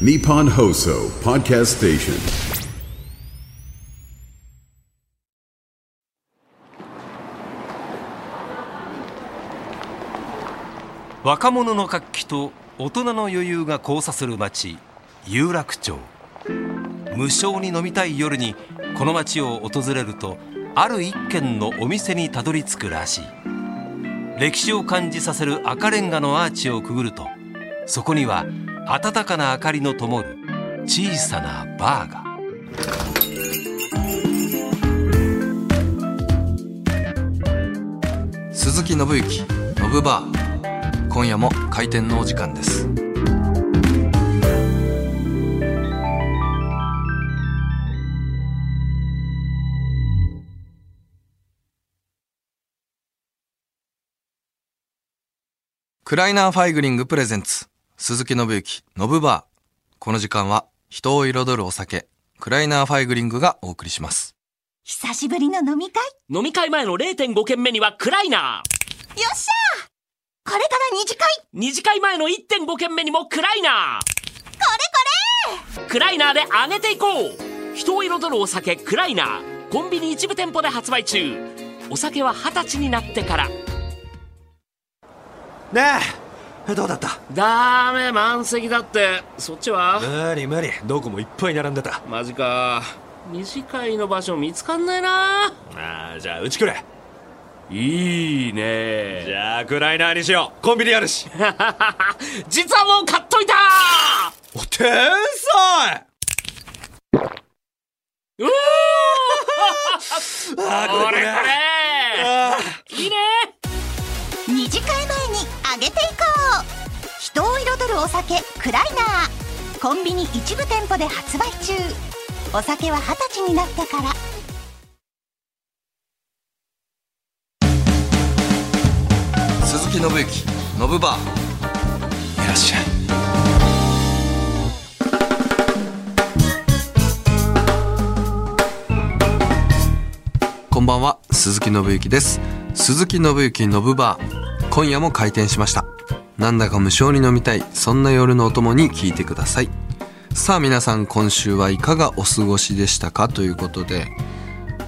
Nippon Hoso Podcast Station. 若者の活気と大人の余裕が交差する街有楽町無償に飲みたい夜にこの街を訪れるとある一軒のお店にたどり着くらしい歴史を感じさせる赤レンガのアーチをくぐるとそこには暖かな明かりの灯る小さなバーが鈴木信之のぶバー。今夜も開店のお時間です。クライナーファイグリング presents。鈴木信之ノブバーこの時間は人を彩るお酒クライナーファイグリングがお送りします。久しぶりの飲み会？飲み会前の0.5軒目にはクライナー。よっしゃこれから二次会。二次会前の1.5軒目にもクライナーこれこー！クライナーで上げていこう。人を彩るお酒クライナー。コンビニ一部店舗で発売中。お酒は二十歳になってから。ねえどうだった？ダメ満席だって。そっちは？無理無理。どこもいっぱい並んでた。マジか。二次会の場所見つかんないな。ああじゃあうちくれいいね。じゃあクライナーにしよう。コンビニあるし。実はもう買っといた。お天才！うお あーこれこれ。あいいね。れ二次会前に上げていこう。人を彩るお酒クライナーコンビニ一部店舗で発売中。お酒は二十歳になってから。鈴木信之のぶバー。いらっしゃい。こんばんは鈴木信之です。鈴木信之のぶバー。今夜も開店しました。なんだか無償に飲みたい。そんな夜のお供に聞いてください。さあ皆さん今週はいかがお過ごしでしたか？ということで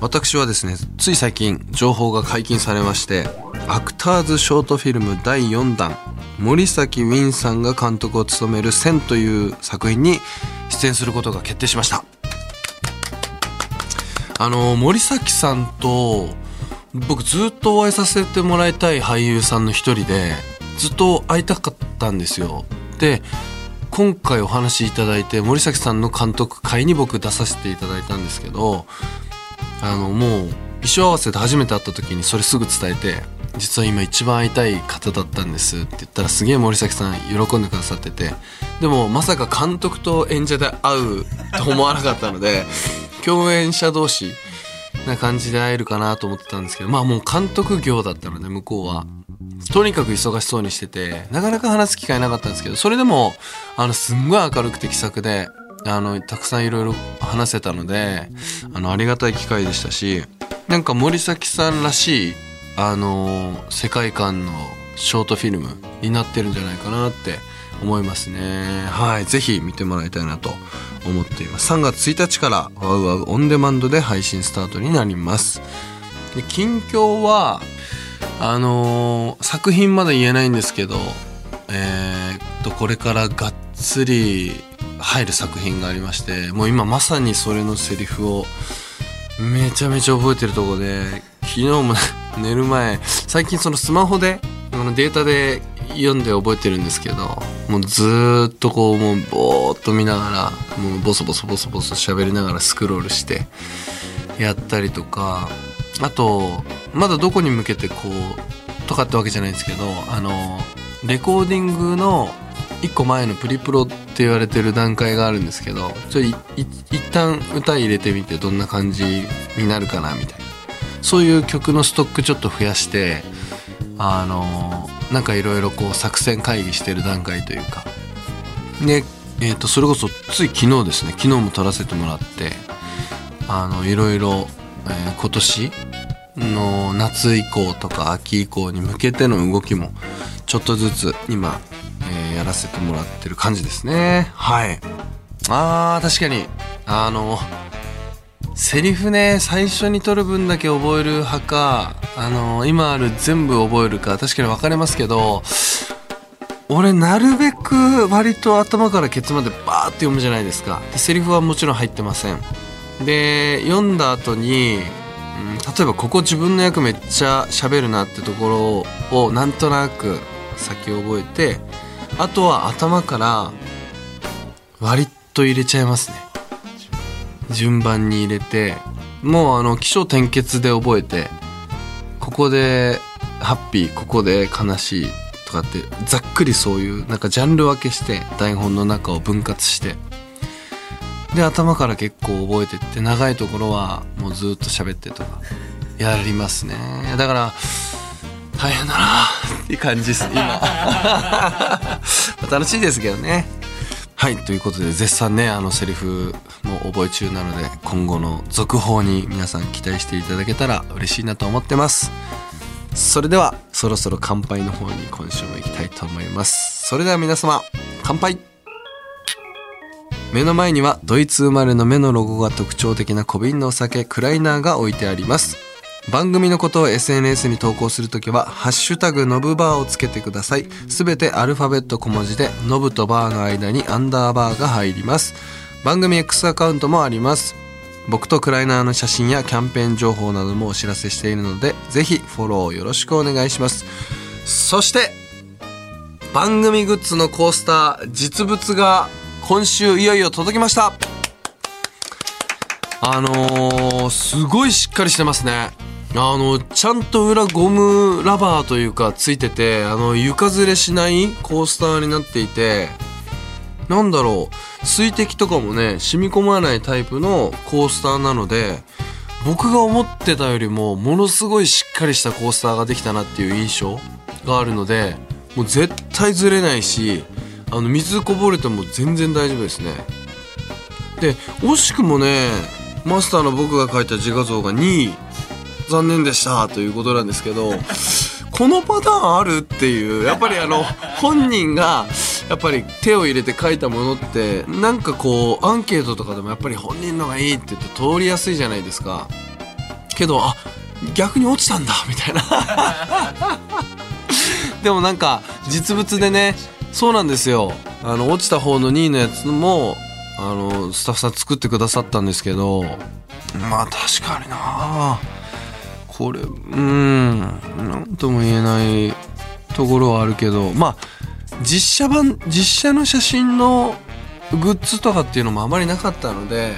私はですねつい最近情報が解禁されましてアクターズショートフィルム第4弾森崎ウィンさんが監督を務める「線」という作品に出演することが決定しました。あの森崎さんと僕ずっとお会いさせてもらいたい俳優さんの一人でずっと会いたかったんですよ。で今回お話しいただいて森崎さんの監督会に僕出させていただいたんですけどあのもう衣装合わせで初めて会った時にそれすぐ伝えて実は今一番会いたい方だったんですって言ったらすげえ森崎さん喜んでくださってて。でもまさか監督と演者で会うと思わなかったので共演者同士な感じで会えるかなと思ってたんですけどまあもう監督業だったので向こうは。とにかく忙しそうにしててなかなか話す機会なかったんですけどそれでもあのすんごい明るくて気さくであのたくさんいろいろ話せたのであのありがたい機会でしたしなんか森崎さんらしいあの世界観のショートフィルムになってるんじゃないかなって思いますね。はいぜひ見てもらいたいなと思っています。3月1日からワウワウオンデマンドで配信スタートになります。で近況はあのー作品まだ言えないんですけどえーっとこれからがっつり入る作品がありましてもう今まさにそれのセリフをめちゃめちゃ覚えてるとこで昨日も 寝る前最近そのスマホであのデータで読んで覚えてるんですけどもうずっとこうもうぼーっと見ながらもうボソボソボソボソ喋りながらスクロールしてやったりとかあとまだどこに向けてこうとかってわけじゃないんですけどあのレコーディングの1個前のプリプロって言われてる段階があるんですけどちょい一旦歌入れてみてどんな感じになるかなみたいな。そういう曲のストックちょっと増やしてあのなんかいろいろこう作戦会議してる段階というか。で、えー、とそれこそつい昨日ですね昨日も撮らせてもらってあのいろいろ、え今年の夏以降とか秋以降に向けての動きもちょっとずつ今、えーやらせてもらってる感じですね。はい。あー確かに。あのセリフね最初に取る分だけ覚える派かあの今ある全部覚えるか確かに分かれますけど俺なるべく割と頭からケツまでバーって読むじゃないですか。でセリフはもちろん入ってません。で読んだ後に、うん、例えばここ自分の役めっちゃ喋るなってところをなんとなく先覚えてあとは頭から割と入れちゃいますね。順番に入れてもうあの起承転結で覚えてここでハッピーここで悲しいとかってざっくりそういうなんかジャンル分けして台本の中を分割してで頭から結構覚えてって長いところはもうずっと喋ってとかやりますね。だから大変だなって感じです今。楽しいですけどね。はいということで絶賛ねあのセリフも覚え中なので今後の続報に皆さん期待していただけたら嬉しいなと思ってます。それではそろそろ乾杯の方に今週も行きたいと思います。それでは皆様乾杯。目の前にはドイツ生まれの目のロゴが特徴的な小瓶のお酒クライナーが置いてあります。番組のことを SNS に投稿するときは、ハッシュタグノブバーをつけてください。すべてアルファベット小文字で、ノブとバーの間にアンダーバーが入ります。番組 X アカウントもあります。僕とクライナーの写真やキャンペーン情報などもお知らせしているので、ぜひフォローよろしくお願いします。そして、番組グッズのコースター、実物が今週いよいよ届きました。あのー、すごいしっかりしてますね。あの、ちゃんと裏ゴムラバーというかついてて、あの、床ずれしないコースターになっていて、なんだろう、水滴とかもね、染み込まないタイプのコースターなので、僕が思ってたよりも、ものすごいしっかりしたコースターができたなっていう印象があるので、もう絶対ずれないし、あの、水こぼれても全然大丈夫ですね。で、惜しくもね、マスターの僕が描いた自画像が2位残念でしたということなんですけどこのパターンあるっていうやっぱりあの本人がやっぱり手を入れて書いたものってなんかこうアンケートとかでもやっぱり本人のがいいって言って通りやすいじゃないですか。けどあ逆に落ちたんだみたいな。でもなんか実物でねそうなんですよ。あの落ちた方の2位のやつもあのスタッフさん作ってくださったんですけどまあ確かにな。あこれうん何とも言えないところはあるけどまあ実写版実写の写真のグッズとかっていうのもあまりなかったので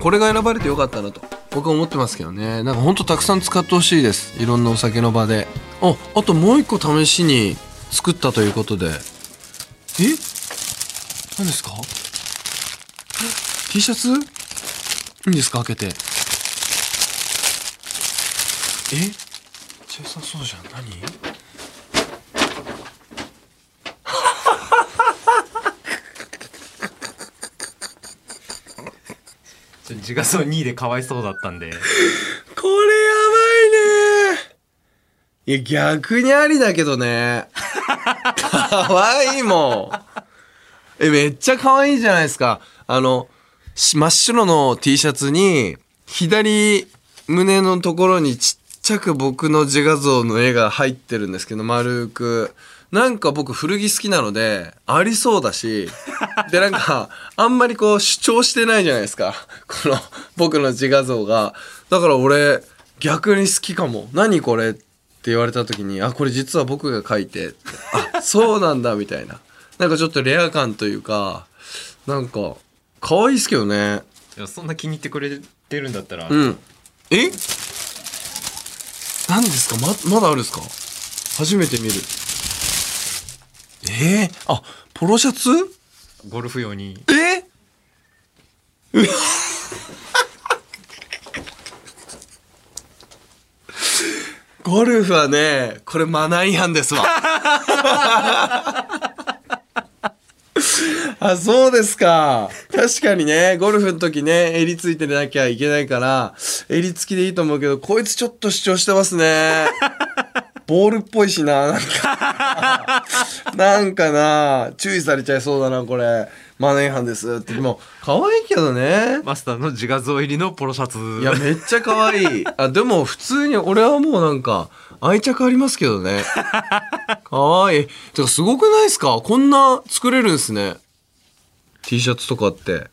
これが選ばれてよかったなと僕は思ってますけどね。なんかほんとたくさん使ってほしいです。いろんなお酒の場で。ああともう一個試しに作ったということで。え？何ですか？T シャツ？いいんですか？開けて。え？めっちゃさそうじゃん。何？自画像2位でかわいそうだったんで。これやばいね。いや逆にありだけどね。かわいいもん。えめっちゃかわいいじゃないですか。あの真っ白の T シャツに左胸のところにちっちゃく僕の自画像の絵が入ってるんですけど丸く。なんか僕古着好きなのでありそうだし でなんかあんまりこう主張してないじゃないですか。この僕の自画像が。だから俺逆に好きかも。何これって言われた時にあこれ実は僕が描いて。あそうなんだみたいな。なんかちょっとレア感というかなんか可愛いですけどね。いやそんな気に入ってくれてるんだったら、うん。え？何ですか？ままだあるんですか？初めて見る。えー、あポロシャツ？ゴルフ用に。え？ゴルフはねこれマナー違反ですわ あそうですか。確かにねゴルフの時ね襟ついてなきゃいけないから襟付きでいいと思うけどこいつちょっと主張してますね。ボールっぽいしななんか。なんかな注意されちゃいそうだなこれ。マナー違反です。ってでも可愛いけどね。マスターの自画像入りのポロシャツ。いやめっちゃ可愛い。あでも普通に俺はもうなんか愛着ありますけどね。可愛い。てかすごくないですか？こんな作れるんですね T シャツとかって。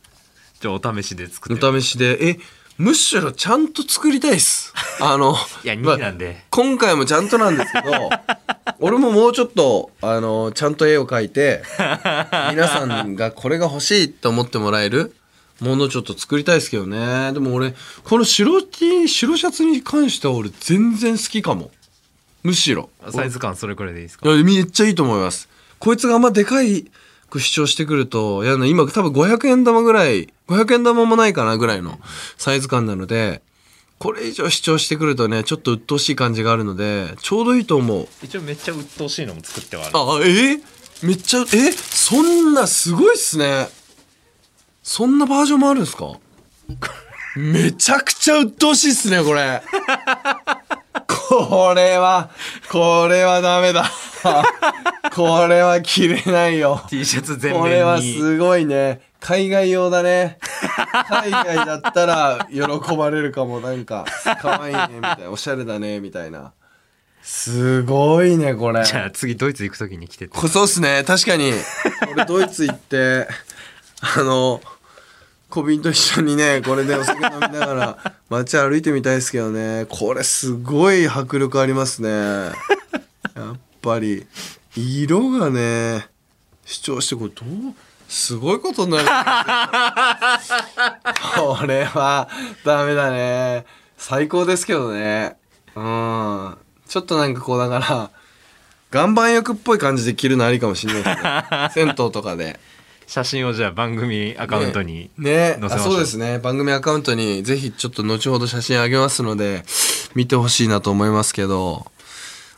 じゃあお試しで作ってお試しで。えむしろちゃんと作りたいっす。あのいやまあ2なんで、今回もちゃんとなんですけど 俺ももうちょっとあのちゃんと絵を描いて 皆さんがこれが欲しいと思ってもらえるものちょっと作りたいですけどね。でも俺この白 T 白シャツに関しては俺全然好きかも。むしろ。サイズ感それくらいでいいですか？めっちゃいいと思います。こいつがあんまでかいく主張してくるといや今多分500円玉ぐらい500円玉もないかなぐらいのサイズ感なのでこれ以上主張してくるとねちょっと鬱陶しい感じがあるのでちょうどいいと思う。一応めっちゃ鬱陶しいのも作ってはある。あえ？めっちゃえ？そんなすごいっすね。そんなバージョンもあるんですか？めちゃくちゃ鬱陶しいっすねこれこれはこれはダメだ。これは着れないよ。T シャツ全これはすごいね。海外用だね。海外だったら喜ばれるかも。なんか可愛いねみたいな。おしゃれだねみたいな。すごいねこれ。じゃあ次ドイツ行く時に着てって。こそうっすね。確かに。俺ドイツ行ってあの小瓶と一緒にねこれでお酒飲みながら 街歩いてみたいですけどね。これすごい迫力ありますね。やっぱり。色がね主張してこれどうすごいことになる。これはダメだね。最高ですけどね。うん。ちょっとなんかこうだから岩盤浴っぽい感じで着るのありかもしれないですね。銭湯とかで写真をじゃあ番組アカウントにね。あ載せましょう。そうですね。番組アカウントにぜひちょっと後ほど写真あげますので見てほしいなと思いますけど。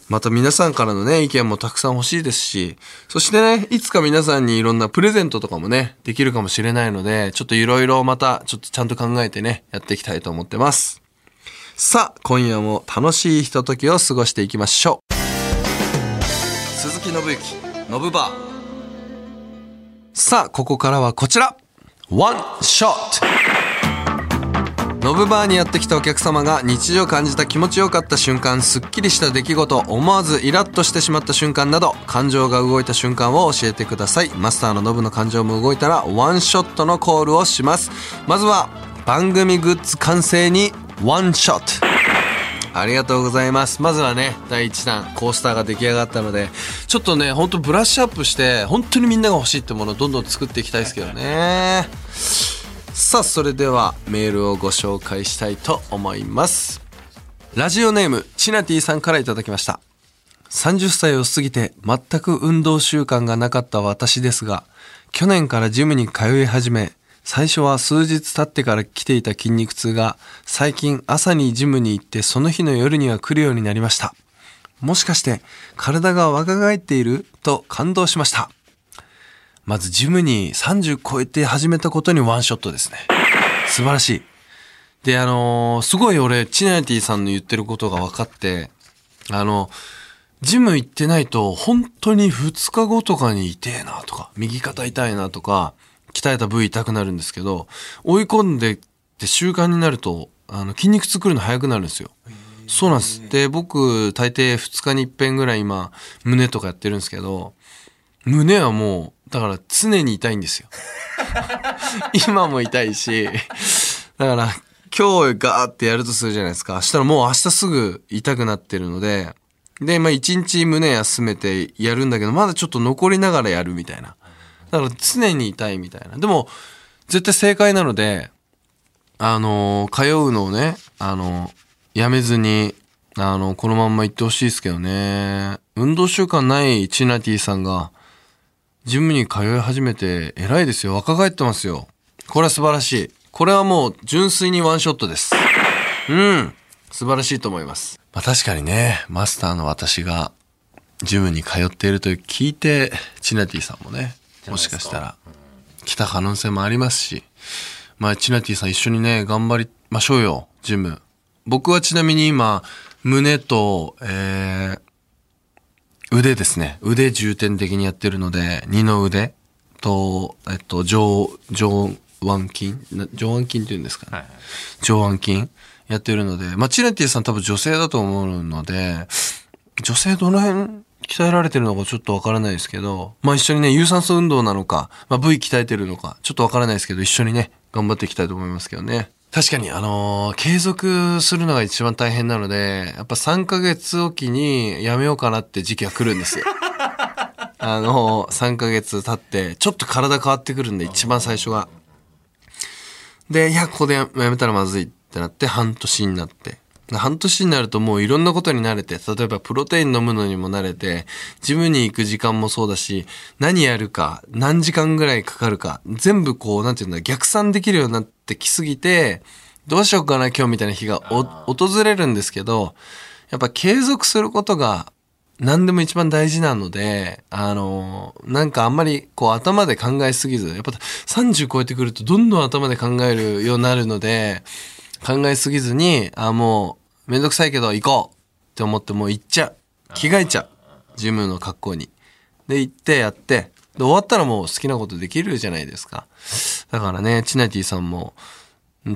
また皆さんからのね意見もたくさん欲しいですし。そしてねいつか皆さんにいろんなプレゼントとかもねできるかもしれないのでちょっといろいろまたちょっとちゃんと考えてねやっていきたいと思ってます。さあ今夜も楽しいひとときを過ごしていきましょう。鈴木信之ノブバーさあここからはこちら。ワンショットノブバーにやってきたお客様が日常感じた気持ちよかった瞬間すっきりした出来事思わずイラッとしてしまった瞬間など感情が動いた瞬間を教えてください。マスターのノブの感情も動いたらワンショットのコールをします。まずは番組グッズ完成にワンショットありがとうございます。まずはね、第1弾、コースターが出来上がったので、ちょっとね、ほんとブラッシュアップして、本当にみんなが欲しいってものをどんどん作っていきたいですけどね。さあ、それではメールをご紹介したいと思います。ラジオネーム、チナティさんからいただきました。30歳を過ぎて全く運動習慣がなかった私ですが、去年からジムに通い始め、最初は数日経ってから来ていた筋肉痛が、最近朝にジムに行ってその日の夜には来るようになりました。もしかして体が若返っていると感動しました。まずジムに30超えて始めたことにワンショットですね。素晴らしい。で、あのーすごい俺、チナティさんの言ってることが分かって、あの、ジム行ってないと本当に2日後とかに痛えなとか、右肩痛いなとか、鍛えた部位痛くなるんですけど、追い込んでって習慣になると、あの、筋肉作るの早くなるんですよ。そうなんです。で、僕、大抵2日に一遍ぐらい今、胸とかやってるんですけど、胸はもう、だから常に痛いんですよ。今も痛いし、だから今日ガーってやるとするじゃないですか。そしたらもう明日すぐ痛くなってるので、で、まあ一日胸休めてやるんだけど、まだちょっと残りながらやるみたいな。だから常に痛いみたいな。でも、絶対正解なので、あの通うのをね、あのやめずに、あの、このまんま行ってほしいですけどね。運動習慣ないチナティさんが、ジムに通い始めて偉いですよ。若返ってますよ。これは素晴らしい。これはもう純粋にワンショットです。うん。素晴らしいと思います。まあ確かにね、マスターの私がジムに通っていると聞いて、チナティさんもね、もしかしたら来た可能性もありますし、まあチナティさん一緒にね、頑張りましょうよ、ジム。僕はちなみに今、胸と、えー、腕ですね。腕重点的にやってるので、二の腕と、えっと、上、上腕筋な上腕筋って言うんですかね。はいはい上腕筋やってるので、まあ、チネティさん多分女性だと思うので、女性どの辺鍛えられてるのかちょっとわからないですけど、まあ一緒にね、有酸素運動なのか、まあ V 鍛えてるのか、ちょっとわからないですけど、一緒にね、頑張っていきたいと思いますけどね。確かに、あのー継続するのが一番大変なので、やっぱ3ヶ月おきにやめようかなって時期が来るんですよ。あのー、3ヶ月経って、ちょっと体変わってくるんで、一番最初が。で、いや、ここでややめたらまずいってなって、半年になって。半年になるともういろんなことに慣れて、例えばプロテイン飲むのにも慣れて、ジムに行く時間もそうだし、何やるか、何時間ぐらいかかるか、全部こう、なんていうんだ、逆算できるようになってきすぎて、どうしようかな今日みたいな日がお訪れるんですけど、やっぱ継続することが何でも一番大事なので、あの、なんかあんまりこう頭で考えすぎず、やっぱ30超えてくるとどんどん頭で考えるようになるので、考えすぎずに、あ、もうめんどくさいけど行こうって思ってもう行っちゃう。着替えちゃう。ジムの格好に。で、行ってやって、で、終わったらもう好きなことできるじゃないですか。だからね、チナティさんも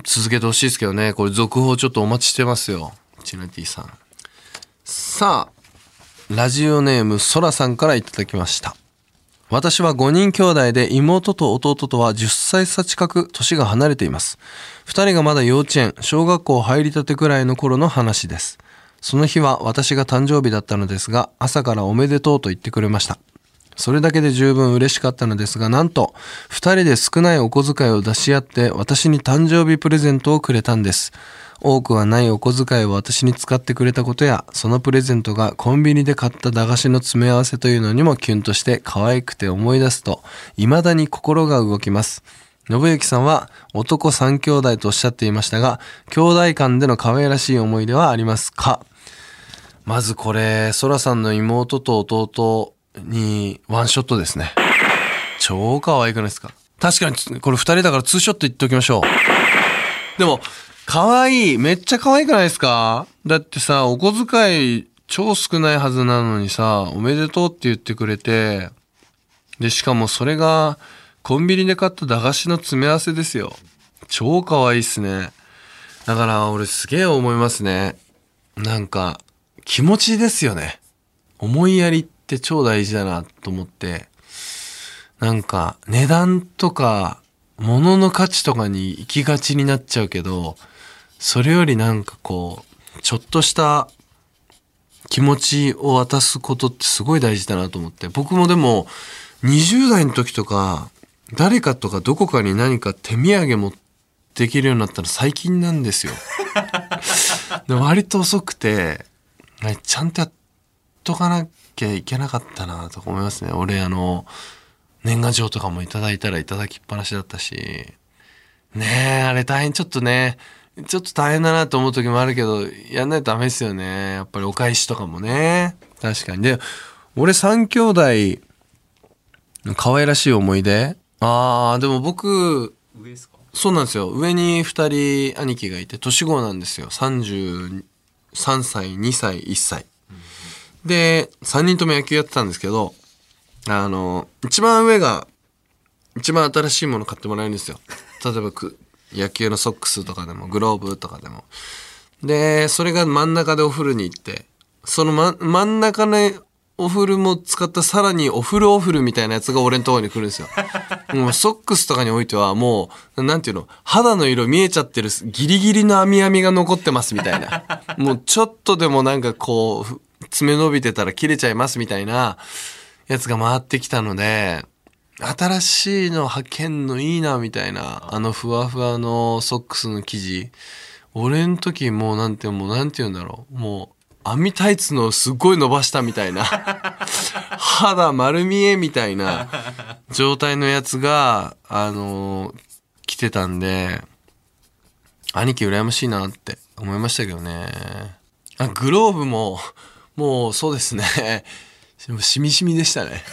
続けてほしいですけどね、これ続報ちょっとお待ちしてますよ。チナティさん。さあ、ラジオネームソラさんからいただきました。私は5人兄弟で妹と弟とは10歳差近く年が離れています。2人がまだ幼稚園、小学校入りたてくらいの頃の話です。その日は私が誕生日だったのですが、朝からおめでとうと言ってくれました。それだけで十分嬉しかったのですが、なんと、二人で少ないお小遣いを出し合って、私に誕生日プレゼントをくれたんです。多くはないお小遣いを私に使ってくれたことや、そのプレゼントがコンビニで買った駄菓子の詰め合わせというのにもキュンとして可愛くて思い出すと、未だに心が動きます。信之さんは男三兄弟とおっしゃっていましたが、兄弟間での可愛らしい思い出はありますか？まずこれ、ソラさんの妹と弟にワンショットですね。超可愛くないですか？確かに、これ二人だからツーショット言っておきましょう。でも、可愛い。めっちゃ可愛くないですか？だってさ、お小遣い超少ないはずなのにさ、おめでとうって言ってくれて、で、しかもそれが、コンビニで買った駄菓子の詰め合わせですよ。超可愛いっすね。だから、俺すげえ思いますね。なんか、気持ちですよね。思いやりって超大事だなと思って、なんか値段とか物の価値とかに行きがちになっちゃうけど、それよりなんかこう、ちょっとした気持ちを渡すことってすごい大事だなと思って、僕もでも20代の時とか、誰かとかどこかに何か手土産持ってきるようになったの最近なんですよ。で割と遅くて、ねちゃんとやっとかなきゃいけなかったなとか思いますね。俺あの、年賀状とかもいただいたらいただきっぱなしだったし。ねえ、あれ大変ちょっとね、ちょっと大変だなと思う時もあるけど、やんないとダメですよね。やっぱりお返しとかもね。確かに。で、俺三兄弟、可愛らしい思い出？ああ、でも僕、上ですか？そうなんですよ。上に二人兄貴がいて、年子なんですよ。33歳、2歳、1歳。で、3人とも野球やってたんですけど、あの、一番上が、一番新しいもの買ってもらえるんですよ。例えばく、野球のソックスとかでも、グローブとかでも。で、それが真ん中でお風呂に行って、その、ま、真ん中のお風呂も使ったさらにお風呂お風呂みたいなやつが俺のところに来るんですよ。もうソックスとかにおいてはもう、なんていうの、肌の色見えちゃってる、ギリギリの網網が残ってますみたいな。もうちょっとでもなんかこう、爪伸びてたら切れちゃいますみたいなやつが回ってきたので、新しいの履けんのいいなみたいな、あのふわふわのソックスの生地。俺の時もうなんて、もうなんて言うんだろう。もう、網タイツのすっごい伸ばしたみたいな。肌丸見えみたいな状態のやつが、あの着てたんで、兄貴羨ましいなって思いましたけどね。あ、グローブも、もうそうですね。もしみしみでしたね。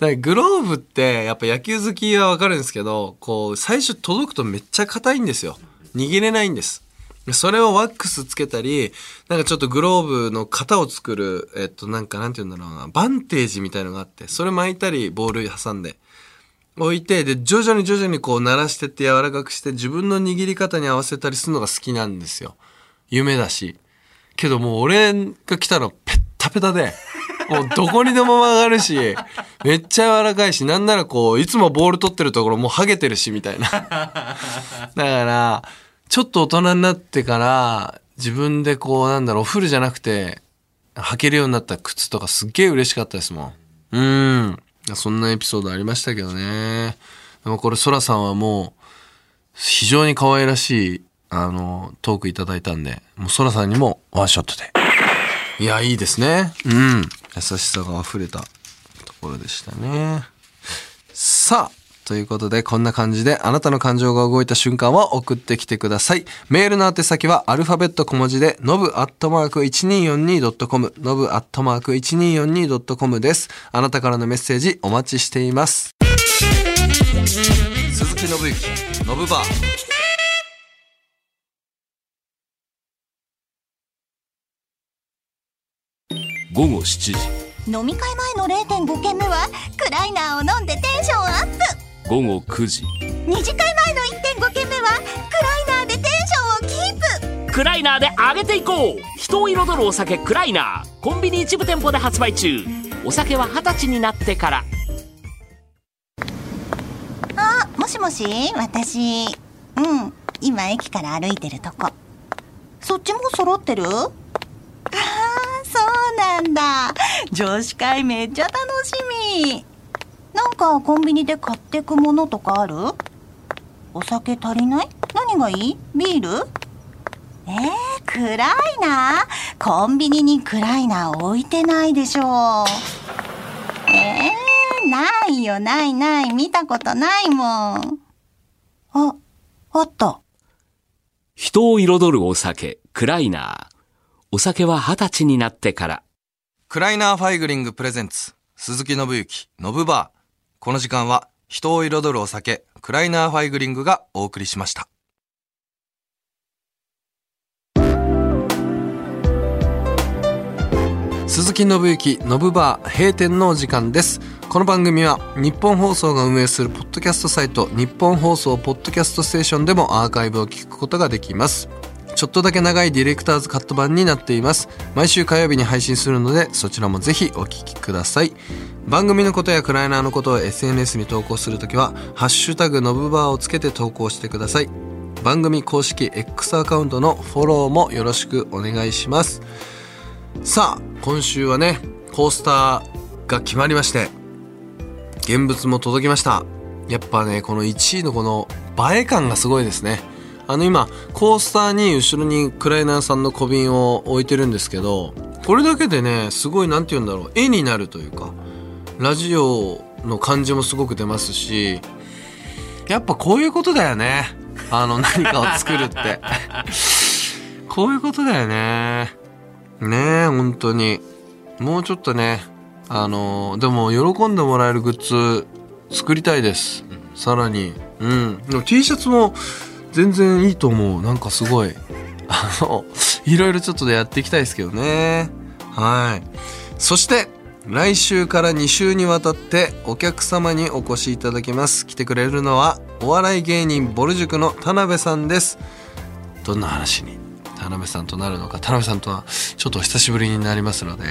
グローブってやっぱ野球好きはわかるんですけど、こう最初届くとめっちゃ硬いんですよ。握れないんです。それをワックスつけたり、なんかちょっとグローブの型を作る、えっと、なんかなんて言うんだろうな、バンテージみたいのがあって、それ巻いたり、ボール挟んで、置いて、で、徐々に徐々にこう鳴らしてって柔らかくして、自分の握り方に合わせたりするのが好きなんですよ。夢だし。けどもう俺が来たのペッタペタで、もうどこにでも曲がるし、めっちゃ柔らかいし、なんならこう、いつもボール取ってるところもうハゲてるし、みたいな。だから、ちょっと大人になってから、自分でこう、なんだろう、お風呂じゃなくて、履けるようになった靴とかすっげえ嬉しかったですもん。うん。そんなエピソードありましたけどね。でもこれ、ソラさんはもう、非常に可愛らしい、あの、トークいただいたんで、もうソラさんにもワンショットで。いや、いいですね。うん。優しさが溢れたところでしたね。さあ、ということで、こんな感じで、あなたの感情が動いた瞬間は送ってきてください。メールの宛先は、アルファベット小文字で、のぶアットマーク 1242.com、のぶアットマーク 1242.com です。あなたからのメッセージお待ちしています。鈴木信之、のぶバー。午後7時。飲み会前の0.5軒目はクライナーを飲んでテンションアップ。午後9時。二次会前の1.5軒目はクライナーでテンションをキープ。クライナーで上げていこう。人を彩るお酒クライナー。コンビニ一部店舗で発売中。お酒は二十歳になってから。あもしもし私。うん。今駅から歩いてるとこ。そっちも揃ってる？ああなんだ。女子会めっちゃ楽しみ。なんかコンビニで買ってくものとかある？お酒足りない？何がいい？ビール？えー、クライナーコンビニにクライナー置いてないでしょう。えー、ないよないない。見たことないもん。ああった。人を彩るお酒クライナーお酒は二十歳になってから。クライナーファイグリング presents 鈴木信之ノブバー。この時間は人を彩るお酒クライナーファイグリングがお送りしました。鈴木信之ノブバー閉店のお時間です。この番組は日本放送が運営するポッドキャストサイト日本放送ポッドキャストステーションでもアーカイブを聞くことができます。ちょっとだけ長いディレクターズカット版になっています。毎週火曜日に配信するのでそちらもぜひお聞きください。番組のことやクライナーのことを SNS に投稿するときは「ハッシュタグノブバー」をつけて投稿してください。番組公式 X アカウントのフォローもよろしくお願いします。さあ今週はねコースターが決まりまして現物も届きました。やっぱねこの1位のこの映え感がすごいですね。あの今コースターに後ろにクライナーさんの小瓶を置いてるんですけどこれだけでねすごいなんて言うんだろう。絵になるというかラジオの感じもすごく出ますしやっぱこういうことだよね。あの何かを作るって。こういうことだよね。ねえ本当に。もうちょっとねあのでも喜んでもらえるグッズ作りたいです、さらに。うん。でも T シャツも全然いいと思う。なんかすごい。あのいろいろちょっとでやっていきたいですけどね。はい。そして来週から2週にわたってお客様にお越しいただきます。来てくれるのはお笑い芸人ぼる塾の田辺さんです。どんな話に田辺さんとなるのか。田辺さんとはちょっと久しぶりになりますので。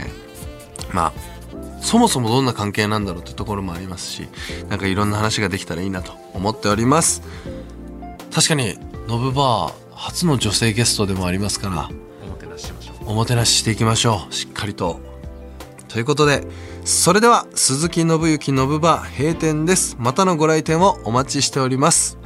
まあそもそもどんな関係なんだろうってところもありますしなんかいろんな話ができたらいいなと思っております。確かにノブバー初の女性ゲストでもありますからおもてなししましょう。おもてなししていきましょうしっかりと。ということでそれでは鈴木信之ノブバー閉店です。またのご来店をお待ちしております